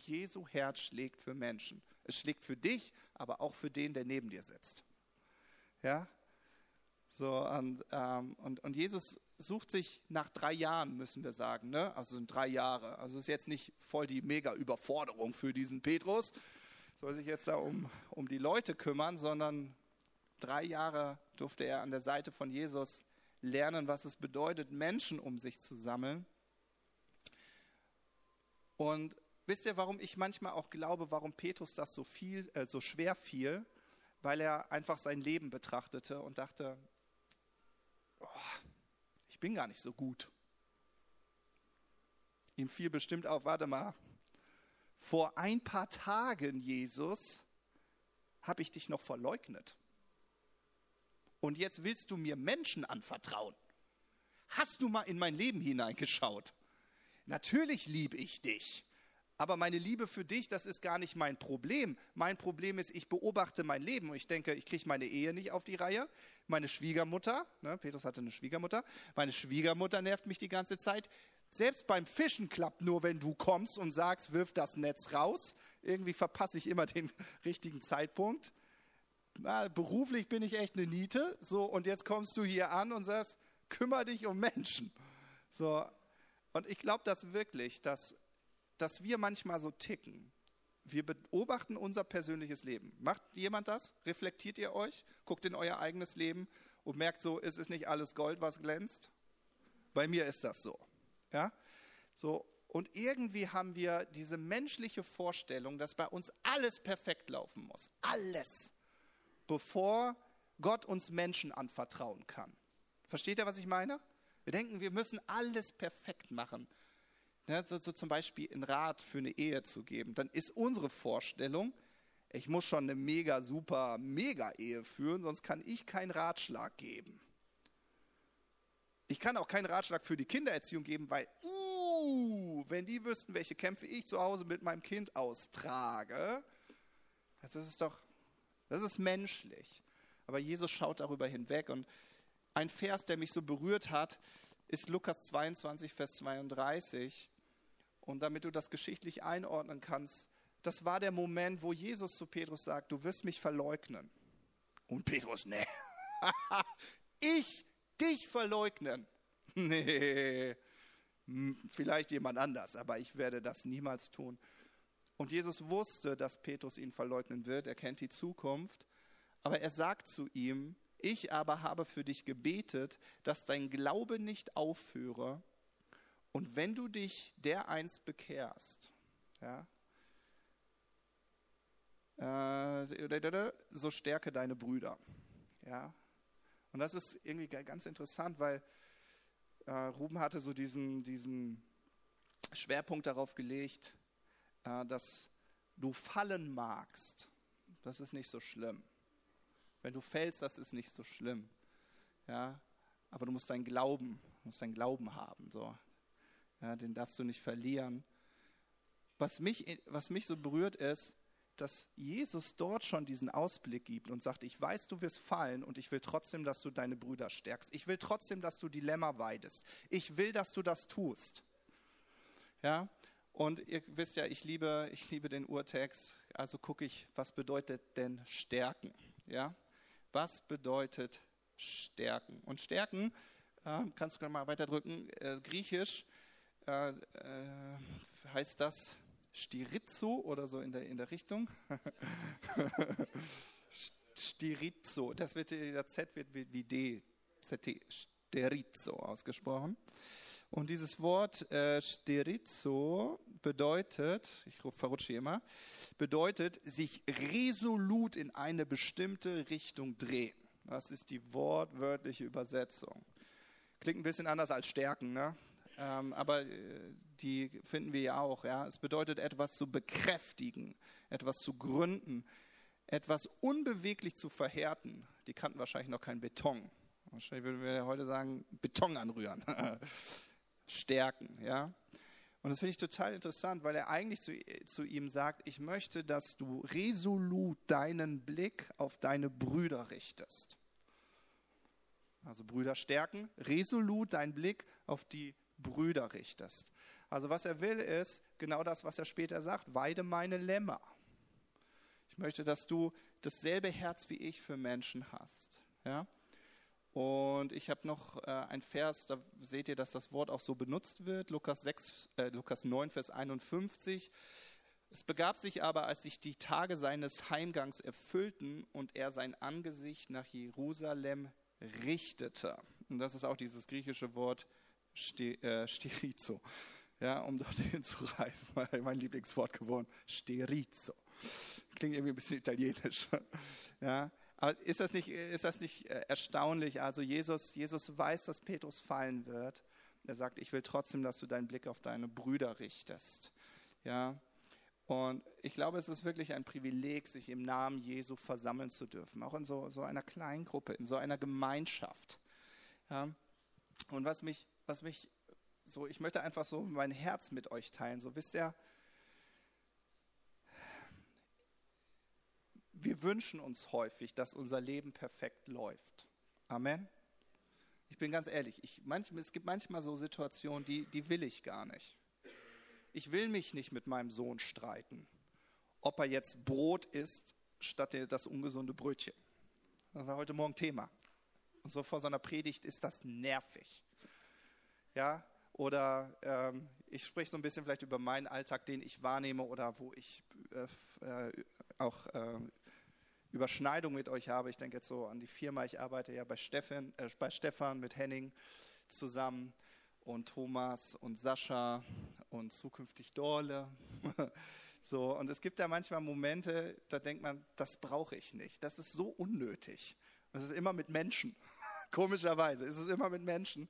Jesu Herz schlägt für Menschen. Es schlägt für dich, aber auch für den, der neben dir sitzt. Ja? So, und, ähm, und, und Jesus sucht sich nach drei Jahren, müssen wir sagen, ne? also sind drei Jahre. Also ist jetzt nicht voll die mega Überforderung für diesen Petrus, soll sich jetzt da um, um die Leute kümmern, sondern drei Jahre durfte er an der Seite von Jesus lernen, was es bedeutet, Menschen um sich zu sammeln. Und wisst ihr, warum ich manchmal auch glaube, warum Petrus das so viel, äh, so schwer fiel? Weil er einfach sein Leben betrachtete und dachte, oh, ich bin gar nicht so gut. Ihm fiel bestimmt auf, warte mal, vor ein paar Tagen, Jesus, habe ich dich noch verleugnet. Und jetzt willst du mir Menschen anvertrauen. Hast du mal in mein Leben hineingeschaut? Natürlich liebe ich dich. Aber meine Liebe für dich, das ist gar nicht mein Problem. Mein Problem ist, ich beobachte mein Leben und ich denke, ich kriege meine Ehe nicht auf die Reihe. Meine Schwiegermutter, ne, Petrus hatte eine Schwiegermutter, meine Schwiegermutter nervt mich die ganze Zeit. Selbst beim Fischen klappt nur, wenn du kommst und sagst, wirf das Netz raus. Irgendwie verpasse ich immer den richtigen Zeitpunkt. Na, beruflich bin ich echt eine Niete. So, und jetzt kommst du hier an und sagst, kümmere dich um Menschen. So, und ich glaube das wirklich, dass dass wir manchmal so ticken. Wir beobachten unser persönliches Leben. Macht jemand das? Reflektiert ihr euch? Guckt in euer eigenes Leben und merkt so, es ist nicht alles Gold, was glänzt? Bei mir ist das so. Ja? So, und irgendwie haben wir diese menschliche Vorstellung, dass bei uns alles perfekt laufen muss. Alles. Bevor Gott uns Menschen anvertrauen kann. Versteht ihr, was ich meine? Wir denken, wir müssen alles perfekt machen ne, so, so zum Beispiel einen Rat für eine Ehe zu geben, dann ist unsere Vorstellung, ich muss schon eine mega, super, mega Ehe führen, sonst kann ich keinen Ratschlag geben. Ich kann auch keinen Ratschlag für die Kindererziehung geben, weil, uh, wenn die wüssten, welche Kämpfe ich zu Hause mit meinem Kind austrage, das ist doch, das ist menschlich. Aber Jesus schaut darüber hinweg und ein Vers, der mich so berührt hat, ist Lukas 22, Vers 32. Und damit du das geschichtlich einordnen kannst, das war der Moment, wo Jesus zu Petrus sagt, du wirst mich verleugnen. Und Petrus, nee, ich dich verleugnen. Nee, vielleicht jemand anders, aber ich werde das niemals tun. Und Jesus wusste, dass Petrus ihn verleugnen wird, er kennt die Zukunft, aber er sagt zu ihm, ich aber habe für dich gebetet, dass dein Glaube nicht aufhöre und wenn du dich dereinst bekehrst, ja, äh, so stärke deine Brüder. Ja. Und das ist irgendwie ganz interessant, weil äh, Ruben hatte so diesen, diesen Schwerpunkt darauf gelegt, äh, dass du fallen magst. Das ist nicht so schlimm. Wenn du fällst, das ist nicht so schlimm. Ja, aber du musst deinen Glauben, musst deinen Glauben haben. So. Ja, den darfst du nicht verlieren. Was mich, was mich so berührt ist, dass Jesus dort schon diesen Ausblick gibt und sagt, ich weiß, du wirst fallen und ich will trotzdem, dass du deine Brüder stärkst. Ich will trotzdem, dass du Dilemma weidest. Ich will, dass du das tust. Ja, und ihr wisst ja, ich liebe, ich liebe den Urtext. Also gucke ich, was bedeutet denn stärken? Ja, was bedeutet stärken? Und stärken, äh, kannst du mal weiter drücken, äh, griechisch äh, heißt das Stirizzo oder so in der, in der Richtung. Stirizzo, das wird, der Z wird wie D, ZT, Sterizzo ausgesprochen. Und dieses Wort äh, Sterizzo bedeutet, ich verrutsche immer, bedeutet sich resolut in eine bestimmte Richtung drehen. Das ist die wortwörtliche Übersetzung. Klingt ein bisschen anders als stärken, ne? Ähm, aber äh, die finden wir ja auch. Ja? Es bedeutet etwas zu bekräftigen, etwas zu gründen, etwas unbeweglich zu verhärten. Die kannten wahrscheinlich noch keinen Beton. Wahrscheinlich würden wir heute sagen, Beton anrühren. Stärken, ja. Und das finde ich total interessant, weil er eigentlich zu, zu, ihm sagt, ich möchte, dass du resolut deinen Blick auf deine Brüder richtest. Also Brüder stärken, resolut deinen Blick auf die Brüder richtest. Also was er will ist genau das, was er später sagt, weide meine Lämmer. Ich möchte, dass du dasselbe Herz wie ich für Menschen hast. Ja? Und ich habe noch äh, ein Vers, da seht ihr, dass das Wort auch so benutzt wird, Lukas, 6, äh, Lukas 9, Vers 51. Es begab sich aber, als sich die Tage seines Heimgangs erfüllten und er sein Angesicht nach Jerusalem richtete. Und das ist auch dieses griechische Wort sterizo, ja, um dorthin zu reisen. Mein Lieblingswort geworden, sterizo. Klingt irgendwie ein bisschen italienisch. Ja, aber ist das nicht, ist das nicht äh, erstaunlich? Also Jesus, Jesus weiß, dass Petrus fallen wird. Er sagt, ich will trotzdem, dass du deinen Blick auf deine Brüder richtest. Ja, und ich glaube, es ist wirklich ein Privileg, sich im Namen Jesu versammeln zu dürfen, auch in so, so einer kleinen Gruppe, in so einer Gemeinschaft. Ja? Und was mich, was mich so, ich möchte einfach so mein Herz mit euch teilen. So wisst ihr, wir wünschen uns häufig, dass unser Leben perfekt läuft. Amen. Ich bin ganz ehrlich, ich, manchmal, es gibt manchmal so Situationen, die, die will ich gar nicht ich will mich nicht mit meinem Sohn streiten, ob er jetzt Brot isst statt das ungesunde Brötchen. Das war heute Morgen Thema. Und so vor so einer Predigt ist das nervig. Ja, oder ähm, ich spreche so ein bisschen vielleicht über meinen Alltag, den ich wahrnehme oder wo ich äh, äh auch äh, Überschneidung mit euch habe. Ich denke jetzt so an die Firma. Ich arbeite ja bei Stefan, äh, bei Stefan mit Henning zusammen und Thomas und Sascha und zukünftig Dorle. So, und es gibt ja manchmal Momente, da denkt man, das brauche ich nicht. Das ist so unnötig. Das ist immer mit Menschen. Komischerweise ist es immer mit Menschen.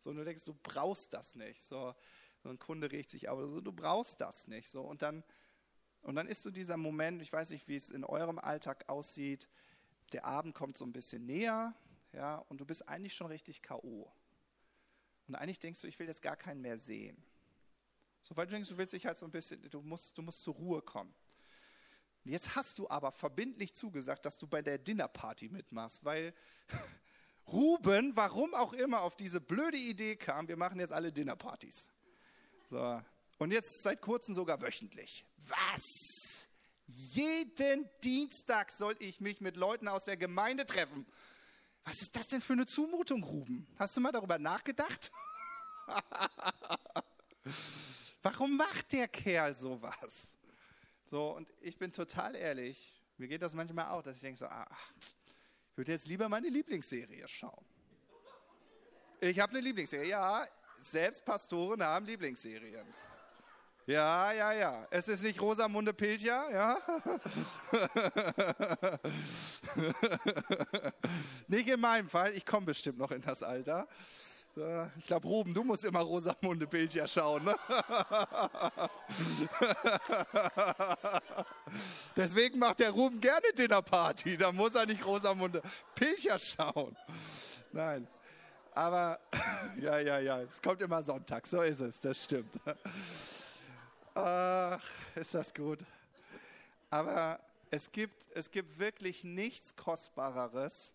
So, und du denkst, du brauchst das nicht. So, so ein Kunde regt sich auf, so, du brauchst das nicht. So, und dann, und dann ist so dieser Moment, ich weiß nicht, wie es in eurem Alltag aussieht, der Abend kommt so ein bisschen näher, ja, und du bist eigentlich schon richtig K.O. Und eigentlich denkst du, ich will jetzt gar keinen mehr sehen. So, weil du denkst, du willst dich halt so ein bisschen, du musst, du musst zur Ruhe kommen. Jetzt hast du aber verbindlich zugesagt, dass du bei der Dinnerparty mitmachst, weil Ruben, warum auch immer, auf diese blöde Idee kam, wir machen jetzt alle Dinnerpartys. So. Und jetzt seit kurzem sogar wöchentlich. Was? Jeden Dienstag soll ich mich mit Leuten aus der Gemeinde treffen. Was ist das denn für eine Zumutung, Ruben? Hast du mal darüber nachgedacht? Warum macht der Kerl sowas? So, und ich bin total ehrlich, mir geht das manchmal auch, dass ich denke so, ach, ich würde jetzt lieber meine Lieblingsserie schauen. Ich habe eine Lieblingsserie. Ja, selbst Pastoren haben Lieblingsserien. Ja, ja, ja. Es ist nicht Rosamunde Pilcher, ja? nicht in meinem Fall. Ich komme bestimmt noch in das Alter. Ich glaube, Ruben, du musst immer Rosamunde Pilcher schauen. Ne? Deswegen macht der Ruben gerne Dinnerparty. Da muss er nicht Rosamunde Pilcher schauen. Nein. Aber, ja, ja, ja, es kommt immer Sonntag, so ist es, das stimmt. Ach, ist das gut. Aber es gibt, es gibt wirklich nichts Kostbareres,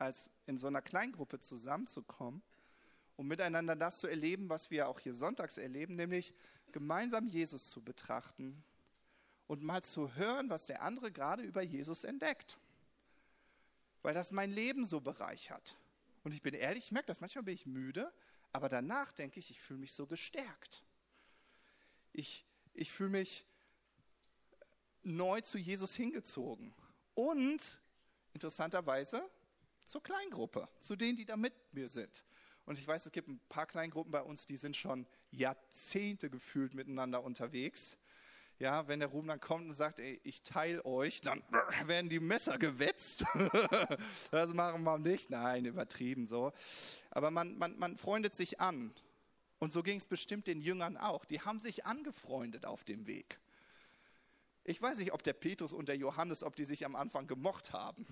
als in so einer Kleingruppe zusammenzukommen um miteinander das zu erleben, was wir auch hier sonntags erleben, nämlich gemeinsam Jesus zu betrachten und mal zu hören, was der andere gerade über Jesus entdeckt. Weil das mein Leben so bereichert. Und ich bin ehrlich, ich merke das, manchmal bin ich müde, aber danach denke ich, ich fühle mich so gestärkt. Ich, ich fühle mich neu zu Jesus hingezogen. Und interessanterweise zur Kleingruppe, zu denen, die da mit mir sind. Und ich weiß, es gibt ein paar Kleingruppen bei uns, die sind schon Jahrzehnte gefühlt miteinander unterwegs. Ja, wenn der Ruhm dann kommt und sagt, ey, ich teile euch, dann werden die Messer gewetzt. das machen wir nicht. Nein, übertrieben so. Aber man, man, man freundet sich an. Und so ging es bestimmt den Jüngern auch. Die haben sich angefreundet auf dem Weg. Ich weiß nicht, ob der Petrus und der Johannes, ob die sich am Anfang gemocht haben.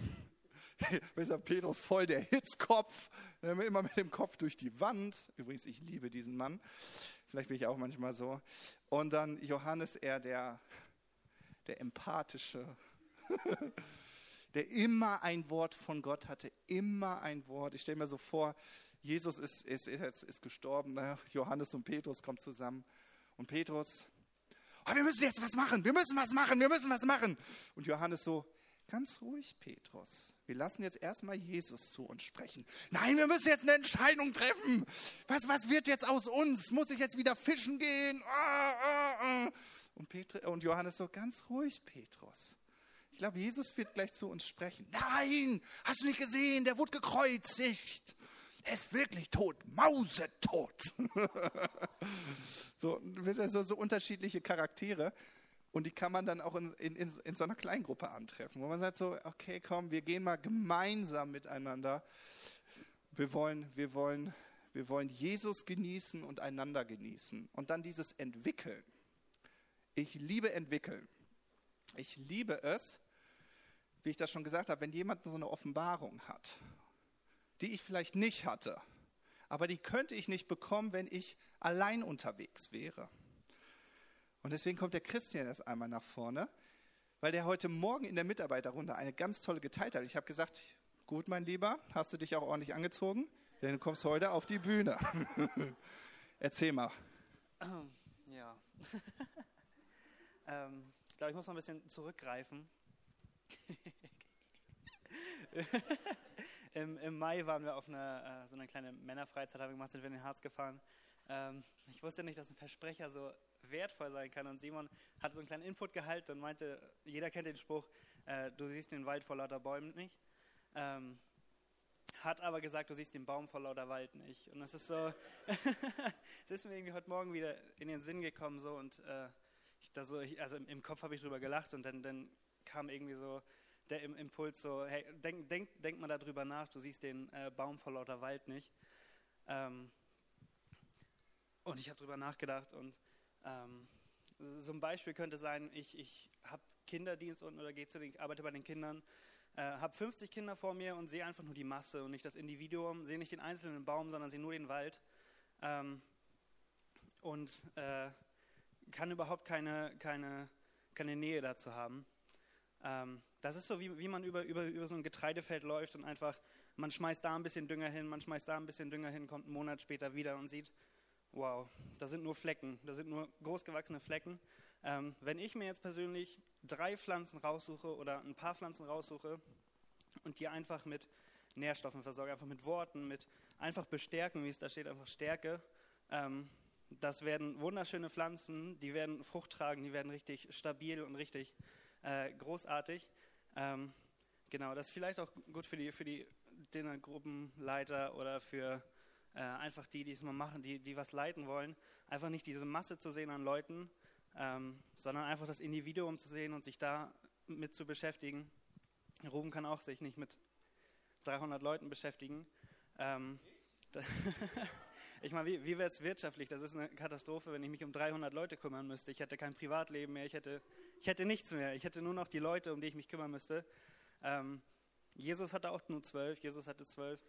Besser Petrus voll der Hitzkopf, immer mit dem Kopf durch die Wand. Übrigens, ich liebe diesen Mann. Vielleicht bin ich auch manchmal so. Und dann Johannes eher der, der empathische, der immer ein Wort von Gott hatte, immer ein Wort. Ich stelle mir so vor, Jesus ist, ist, ist, ist gestorben, ne? Johannes und Petrus kommen zusammen. Und Petrus, oh, wir müssen jetzt was machen, wir müssen was machen, wir müssen was machen. Und Johannes so, ganz ruhig, Petrus. Wir lassen jetzt erstmal Jesus zu uns sprechen. Nein, wir müssen jetzt eine Entscheidung treffen. Was, was wird jetzt aus uns? Muss ich jetzt wieder fischen gehen? Ah, ah, ah. Und, Petrus, und Johannes so, ganz ruhig, Petrus. Ich glaube, Jesus wird gleich zu uns sprechen. Nein, hast du nicht gesehen? Der wurde gekreuzigt. er ist wirklich tot, mausetot. so, so, so unterschiedliche Charaktere. Und die kann man dann auch in, in, in so einer Kleingruppe antreffen, wo man sagt so, okay, komm, wir gehen mal gemeinsam miteinander. Wir wollen, wir wollen, wir wollen Jesus genießen und einander genießen. Und dann dieses Entwickeln. Ich liebe entwickeln. Ich liebe es, wie ich das schon gesagt habe, wenn jemand so eine Offenbarung hat, die ich vielleicht nicht hatte, aber die könnte ich nicht bekommen, wenn ich allein unterwegs wäre. Und deswegen kommt der Christian erst einmal nach vorne, weil der heute Morgen in der Mitarbeiterrunde eine ganz tolle geteilt hat. Ich habe gesagt, gut, mein Lieber, hast du dich auch ordentlich angezogen? Denn du kommst heute auf die Bühne. Erzähl mal. Ja. ähm, ich glaube, ich muss mal ein bisschen zurückgreifen. Im, Im, Mai waren wir auf eine, äh, so eine kleine Männerfreizeit, haben wir gemacht, sind wir in den Harz gefahren. Ähm, ich wusste nicht, dass ein Versprecher so wertvoll sein kann. Und Simon hat so einen kleinen Input gehalten und meinte, jeder kennt den Spruch, äh, du siehst den Wald vor lauter Bäumen nicht. Ähm, hat aber gesagt, du siehst den Baum vor lauter Wald nicht. Und das ist so, es ist mir irgendwie heute Morgen wieder in den Sinn gekommen so und äh, ich, da so, ich, also im, im Kopf habe ich drüber gelacht und dann, dann kam irgendwie so der Impuls so, hey, denk, denk, denk mal darüber nach, du siehst den äh, Baum vor lauter Wald nicht. Ähm, und ich habe darüber nachgedacht und ähm, so ein Beispiel könnte sein, ich, ich habe Kinderdienst unten oder gehe zu den, arbeite bei den Kindern, äh, habe 50 Kinder vor mir und sehe einfach nur die Masse und nicht das Individuum, sehe nicht den einzelnen Baum, sondern sehe nur den Wald ähm, und äh, kann überhaupt keine, keine, keine Nähe dazu haben. Ähm, das ist so, wie, wie man über, über, über so ein Getreidefeld läuft und einfach, man schmeißt da ein bisschen Dünger hin, man schmeißt da ein bisschen Dünger hin, kommt einen Monat später wieder und sieht, wow, da sind nur Flecken, da sind nur großgewachsene Flecken. Ähm, wenn ich mir jetzt persönlich drei Pflanzen raussuche oder ein paar Pflanzen raussuche und die einfach mit Nährstoffen versorge, einfach mit Worten, mit einfach bestärken, wie es da steht, einfach Stärke, ähm, das werden wunderschöne Pflanzen, die werden Frucht tragen, die werden richtig stabil und richtig äh, großartig. Ähm, genau, das ist vielleicht auch gut für die, für die Dinnergruppenleiter oder für äh, einfach die, die es mal machen, die, die was leiten wollen, einfach nicht diese Masse zu sehen an Leuten, ähm, sondern einfach das Individuum zu sehen und sich da mit zu beschäftigen. Ruben kann auch sich nicht mit 300 Leuten beschäftigen. Ähm, ich meine, wie, wie wäre es wirtschaftlich? Das ist eine Katastrophe, wenn ich mich um 300 Leute kümmern müsste. Ich hätte kein Privatleben mehr, ich hätte, ich hätte nichts mehr. Ich hätte nur noch die Leute, um die ich mich kümmern müsste. Ähm, Jesus hatte auch nur zwölf, Jesus hatte zwölf.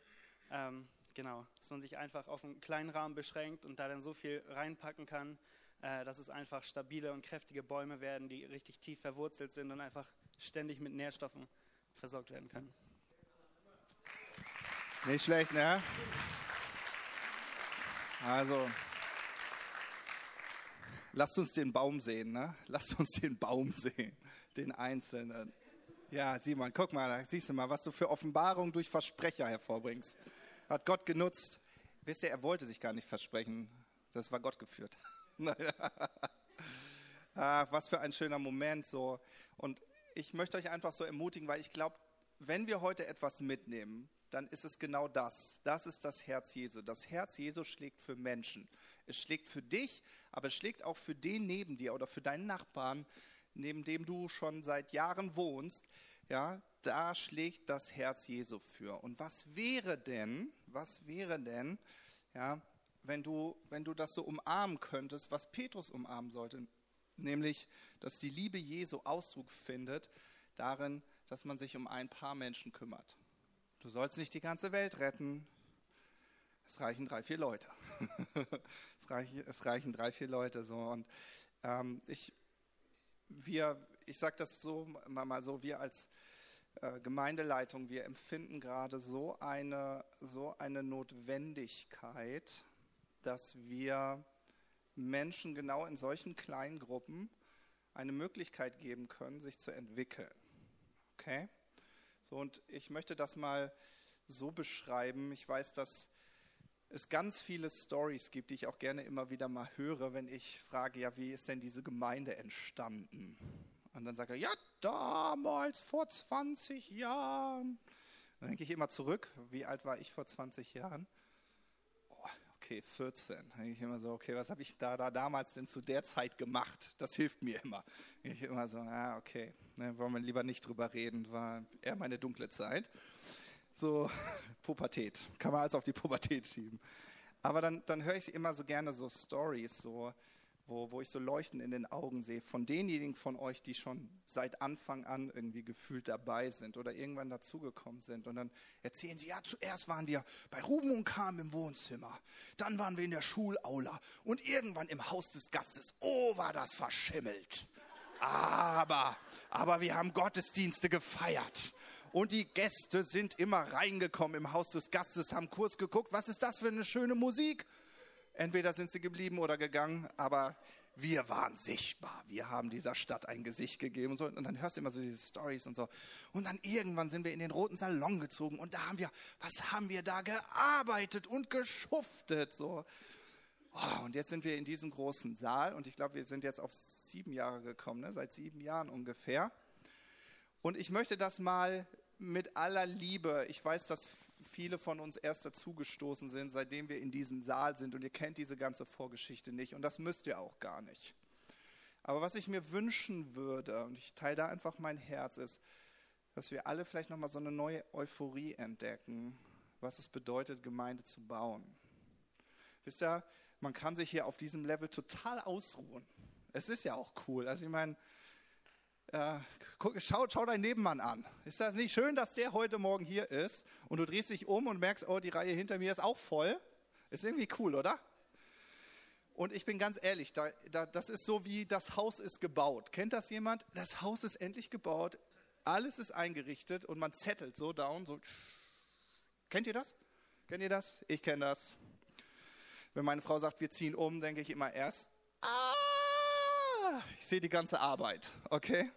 Ähm, Genau, dass man sich einfach auf einen kleinen Rahmen beschränkt und da dann so viel reinpacken kann, äh, dass es einfach stabile und kräftige Bäume werden, die richtig tief verwurzelt sind und einfach ständig mit Nährstoffen versorgt werden können. Nicht schlecht, ne? Also, lasst uns den Baum sehen, ne? Lasst uns den Baum sehen, den Einzelnen. Ja, Simon, guck mal, da siehst du mal, was du für Offenbarung durch Versprecher hervorbringst hat Gott genutzt. Wisst ihr, er wollte sich gar nicht versprechen. Das war Gott geführt. Ach, was für ein schöner Moment so. Und ich möchte euch einfach so ermutigen, weil ich glaube, wenn wir heute etwas mitnehmen, dann ist es genau das. Das ist das Herz Jesu. Das Herz Jesu schlägt für Menschen. Es schlägt für dich, aber es schlägt auch für den neben dir oder für deinen Nachbarn, neben dem du schon seit Jahren wohnst. Ja, da schlägt das Herz Jesu für. Und was wäre denn, was wäre denn, ja, wenn du, wenn du das so umarmen könntest, was Petrus umarmen sollte, nämlich, dass die Liebe Jesu Ausdruck findet darin, dass man sich um ein paar Menschen kümmert. Du sollst nicht die ganze Welt retten. Es reichen drei, vier Leute. es, reichen, es reichen drei, vier Leute so. Und ähm, ich, ich sage das so mal so, wir als äh, Gemeindeleitung, wir empfinden gerade so eine, so eine Notwendigkeit, dass wir Menschen genau in solchen kleinen Gruppen eine Möglichkeit geben können, sich zu entwickeln. Okay? So, und ich möchte das mal so beschreiben. Ich weiß, dass es ganz viele Stories gibt, die ich auch gerne immer wieder mal höre, wenn ich frage, ja, wie ist denn diese Gemeinde entstanden? Und dann sagt er, ja, damals vor 20 Jahren. Dann denke ich immer zurück, wie alt war ich vor 20 Jahren? okay, 14. Da denke ich immer so, okay, was habe ich da, da damals denn zu der Zeit gemacht? Das hilft mir immer. Da ich immer so, ah, okay, ne, wollen wir lieber nicht drüber reden, war eher meine dunkle Zeit. So, Pubertät, kann man alles auf die Pubertät schieben. Aber dann, dann höre ich immer so gerne so Stories, so, wo, wo ich so Leuchten in den Augen sehe von denjenigen von euch, die schon seit Anfang an irgendwie gefühlt dabei sind oder irgendwann dazugekommen sind. Und dann erzählen sie, ja, zuerst waren wir bei Ruben und Kam im Wohnzimmer, dann waren wir in der Schulaula und irgendwann im Haus des Gastes. Oh, war das verschimmelt. Aber, aber wir haben Gottesdienste gefeiert. Und die Gäste sind immer reingekommen im Haus des Gastes, haben kurz geguckt, was ist das für eine schöne Musik? Entweder sind sie geblieben oder gegangen, aber wir waren sichtbar. Wir haben dieser Stadt ein Gesicht gegeben und so. Und dann hörst du immer so diese Stories und so. Und dann irgendwann sind wir in den roten Salon gezogen und da haben wir, was haben wir da gearbeitet und geschuftet, so. Oh, und jetzt sind wir in diesem großen Saal und ich glaube, wir sind jetzt auf sieben Jahre gekommen, ne? seit sieben Jahren ungefähr. Und ich möchte das mal mit aller Liebe, ich weiß, dass viele von uns erst dazugestoßen sind, seitdem wir in diesem Saal sind und ihr kennt diese ganze Vorgeschichte nicht und das müsst ihr auch gar nicht. Aber was ich mir wünschen würde, und ich teile da einfach mein Herz, ist, dass wir alle vielleicht nochmal so eine neue Euphorie entdecken, was es bedeutet, Gemeinde zu bauen. Wisst ihr, man kann sich hier auf diesem Level total ausruhen. Es ist ja auch cool. Also ich meine, äh, schau, schau deinen Nebenmann an. Ist das nicht schön, dass der heute Morgen hier ist und du drehst dich um und merkst, oh, die Reihe hinter mir ist auch voll? Ist irgendwie cool, oder? Und ich bin ganz ehrlich, da, da, das ist so wie das Haus ist gebaut. Kennt das jemand? Das Haus ist endlich gebaut, alles ist eingerichtet und man zettelt so down, so. Kennt ihr das? Kennt ihr das? Ich kenne das. Wenn meine Frau sagt, wir ziehen um, denke ich immer erst, ah, ich sehe die ganze Arbeit, okay?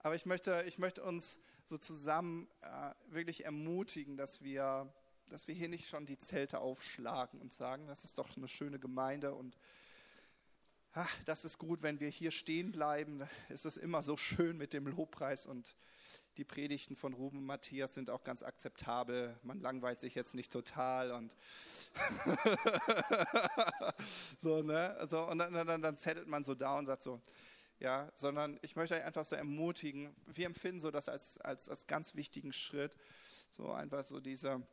Aber ich möchte, ich möchte uns so zusammen äh, wirklich ermutigen, dass wir, dass wir hier nicht schon die Zelte aufschlagen und sagen, das ist doch eine schöne Gemeinde und ach, das ist gut, wenn wir hier stehen bleiben. Es ist immer so schön mit dem Lobpreis und die Predigten von Ruben und Matthias sind auch ganz akzeptabel. Man langweilt sich jetzt nicht total und so, ne? So, und dann, dann, dann zettelt man so da und sagt so, ja, sondern ich möchte euch einfach so ermutigen. Wir empfinden so das als, als, als ganz wichtigen Schritt, so einfach so diese,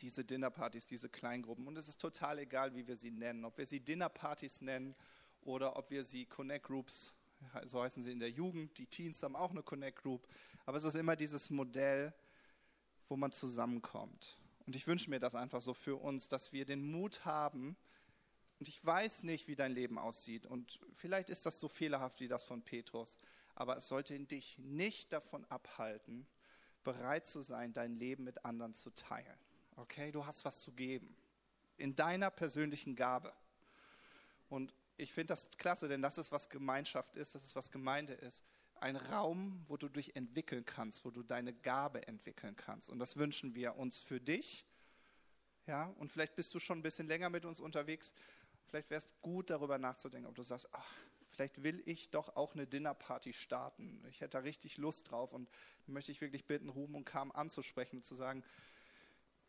diese Dinnerpartys, diese Kleingruppen. Und es ist total egal, wie wir sie nennen. Ob wir sie Dinnerpartys nennen oder ob wir sie Connect Groups so heißen sie in der Jugend. Die Teens haben auch eine Connect Group. Aber es ist immer dieses Modell, wo man zusammenkommt. Und ich wünsche mir das einfach so für uns, dass wir den Mut haben. Und ich weiß nicht, wie dein Leben aussieht. Und vielleicht ist das so fehlerhaft wie das von Petrus. Aber es sollte dich nicht davon abhalten, bereit zu sein, dein Leben mit anderen zu teilen. Okay, du hast was zu geben. In deiner persönlichen Gabe. Und ich finde das klasse, denn das ist, was Gemeinschaft ist, das ist, was Gemeinde ist. Ein Raum, wo du dich entwickeln kannst, wo du deine Gabe entwickeln kannst. Und das wünschen wir uns für dich. Ja, und vielleicht bist du schon ein bisschen länger mit uns unterwegs. Vielleicht wäre es gut, darüber nachzudenken, ob du sagst, ach, vielleicht will ich doch auch eine Dinnerparty starten. Ich hätte da richtig Lust drauf und möchte ich wirklich bitten, Ruben und Kam anzusprechen und zu sagen,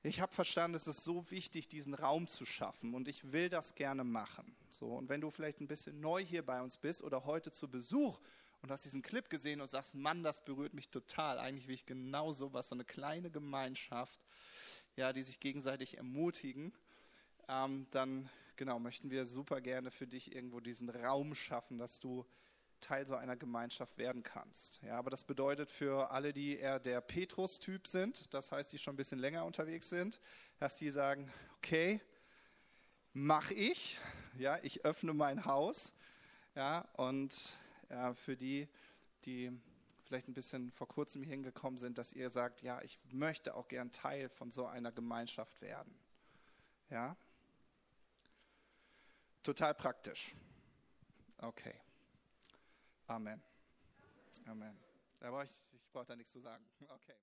ich habe verstanden, es ist so wichtig, diesen Raum zu schaffen und ich will das gerne machen. So, und wenn du vielleicht ein bisschen neu hier bei uns bist oder heute zu Besuch und hast diesen Clip gesehen und sagst, Mann, das berührt mich total, eigentlich will ich genau sowas, so eine kleine Gemeinschaft, ja, die sich gegenseitig ermutigen, ähm, dann genau möchten wir super gerne für dich irgendwo diesen Raum schaffen, dass du Teil so einer Gemeinschaft werden kannst. Ja, aber das bedeutet für alle, die eher der Petrus-Typ sind, das heißt, die schon ein bisschen länger unterwegs sind, dass die sagen, okay, mach ich, ja, ich öffne mein Haus, ja, und ja, für die, die vielleicht ein bisschen vor kurzem hier hingekommen sind, dass ihr sagt, ja, ich möchte auch gern Teil von so einer Gemeinschaft werden. Ja? Total praktisch. Okay. Amen. Amen. Brauche ich, ich brauche da nichts zu sagen. Okay.